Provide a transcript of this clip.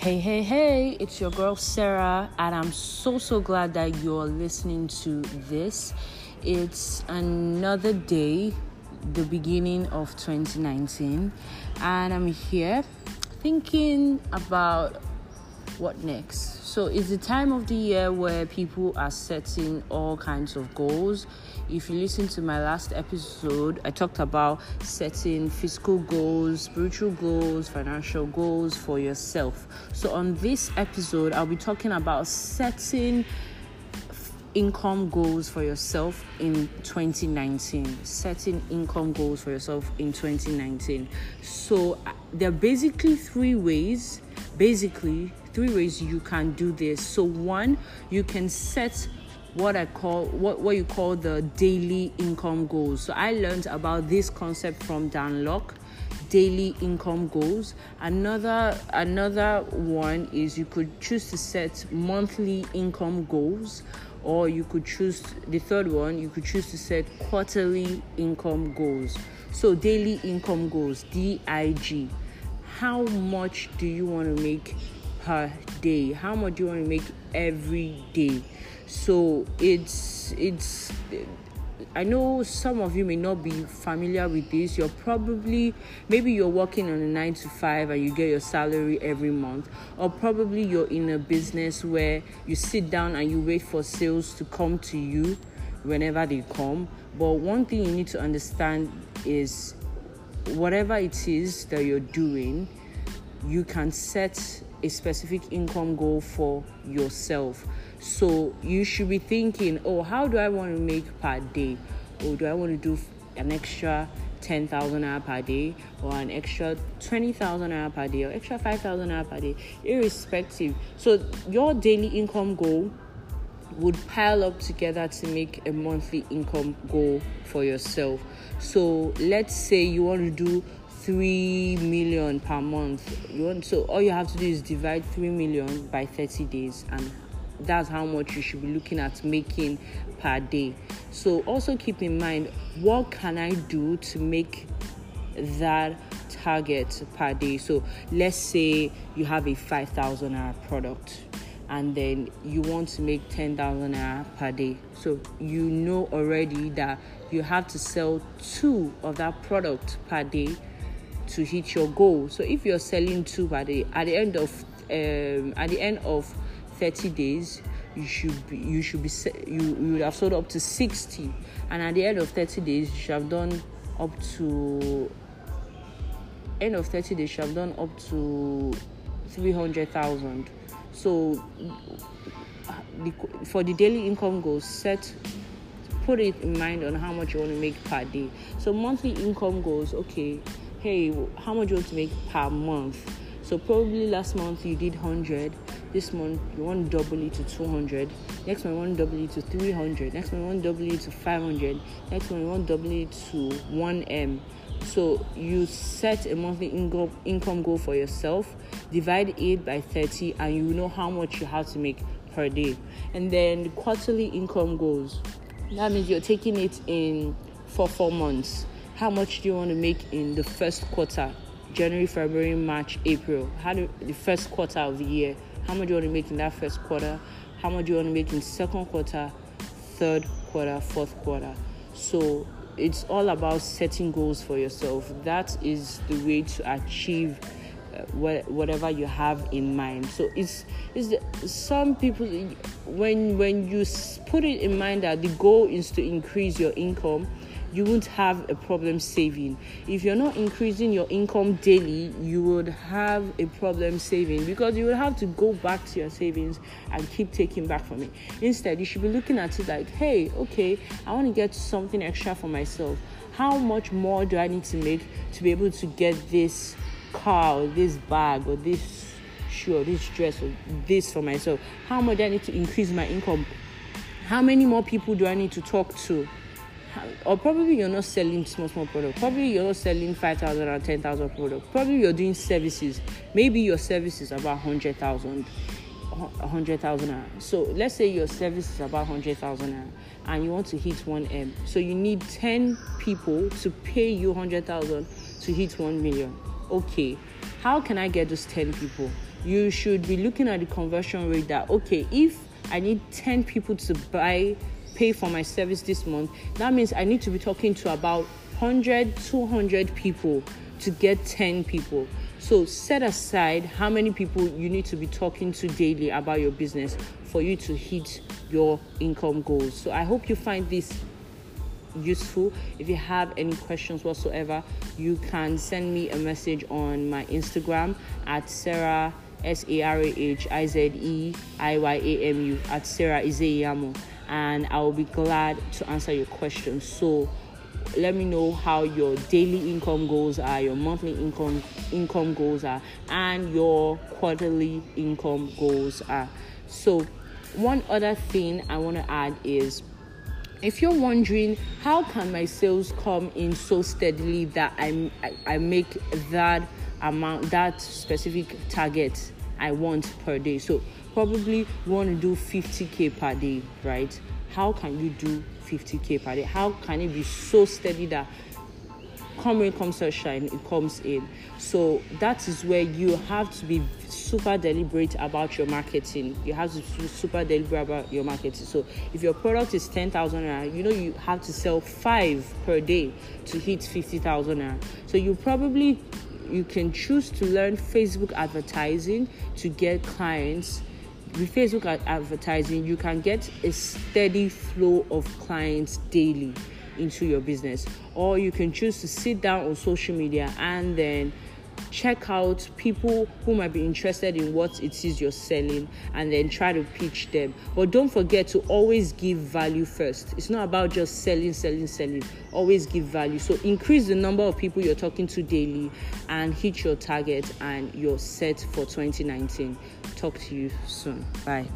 Hey, hey, hey, it's your girl Sarah, and I'm so, so glad that you're listening to this. It's another day, the beginning of 2019, and I'm here thinking about what next. So, it's the time of the year where people are setting all kinds of goals. If you listen to my last episode, I talked about setting physical goals, spiritual goals, financial goals for yourself. So, on this episode, I'll be talking about setting income goals for yourself in 2019 setting income goals for yourself in 2019 so uh, there are basically three ways basically three ways you can do this so one you can set what I call what, what you call the daily income goals. So I learned about this concept from Dan Lok, daily income goals. Another another one is you could choose to set monthly income goals or you could choose the third one you could choose to set quarterly income goals so daily income goals dig how much do you want to make per day how much do you want to make every day so it's it's I know some of you may not be familiar with this. You're probably, maybe you're working on a nine to five and you get your salary every month, or probably you're in a business where you sit down and you wait for sales to come to you whenever they come. But one thing you need to understand is whatever it is that you're doing, you can set a specific income goal for yourself. So you should be thinking, oh, how do I want to make per day? Or do I want to do an extra 10,000 naira per day or an extra 20,000 naira per day or extra 5,000 naira per day, irrespective. So your daily income goal would pile up together to make a monthly income goal for yourself. So let's say you want to do 3 million per month. You want so all you have to do is divide 3 million by 30 days and that's how much you should be looking at making per day. So also keep in mind what can I do to make that target per day. So let's say you have a 5,000 naira product and then you want to make 10,000 naira per day. So you know already that you have to sell two of that product per day to hit your goal. So if you're selling two per day, at the end of um, at the end of 30 days, you should be you should be you, you would have sold up to 60, and at the end of 30 days, you should have done up to end of 30 days, you should have done up to 300,000. So the, for the daily income goals, set put it in mind on how much you want to make per day. So monthly income goals, okay, hey, how much you want to make per month? So probably last month you did 100. This month you want to double it to 200. Next month you want to double it to 300. Next month you want to double it to 500. Next month you want to double it to 1M. So you set a monthly income income goal for yourself, divide it by 30, and you know how much you have to make per day. And then the quarterly income goals. That means you're taking it in for four months how much do you want to make in the first quarter? January february march april. How do the first quarter of the year. How much do you want to make in that first quarter? How much do you want to make in second quarter third quarter fourth quarter? So it's all about setting goals for yourself. That is the way to achieve uh, whatever you have in mind. So it's it's some people when when you put it in mind that the goal is to increase your income you won't have a problem saving. If you're not increasing your income daily, you would have a problem saving because you will have to go back to your savings and keep taking back from it. Instead, you should be looking at it like, hey, okay, I want to get something extra for myself. How much more do I need to make to be able to get this car or this bag or this shoe or this dress or this for myself? How much do I need to increase my income? How many more people do I need to talk to? Or probably you're not selling small small product probably you're not selling 5000 or 10000 product probably you're doing services. Maybe your service is about 100000 100000 so let's say your service is about 100000 and you want to hit 1m so you need 10 people to pay you 100000 to hit 1 million. Okay how can i get those 10 people? You should be looking at the conversion rate that okay, if I need 10 people to buy pay for my service this month, that means I need to be talking to about 100, 200 people to get 10 people. So set aside how many people you need to be talking to daily about your business for you to hit your income goals. So I hope you find this useful. If you have any questions whatsoever, you can send me a message on my Instagram at Sarah S A R A H I Z E I Y A M U at Sarah Izeiyamu and I will be glad to answer your questions. So let me know how your daily income goals are, your monthly income income goals are, and your quarterly income goals are. So one other thing I want to add is if you're wondering how can my sales come in so steadily that I, I, I make that amount that specific target I want per day. So probably want to do 50k per day, right? How can you do 50k per day? How can it be so steady that come rain, come sunshine, it comes in. So that is where you have to be super deliberate about your marketing. You have to be super deliberate about your marketing. So if your product is 10,000 you know you have to sell five per day to hit 50,000 So you probably you can choose to learn Facebook advertising to get clients. With Facebook advertising, you can get a steady flow of clients daily into your business, or you can choose to sit down on social media and then check out people who might be interested in what it is you're selling and then try to pitch them. But don't forget to always give value first. It's not about just selling, selling, selling. Always give value. So increase the number of people you're talking to daily and hit your target, and you're set for 2019. Talk to you soon. Bye.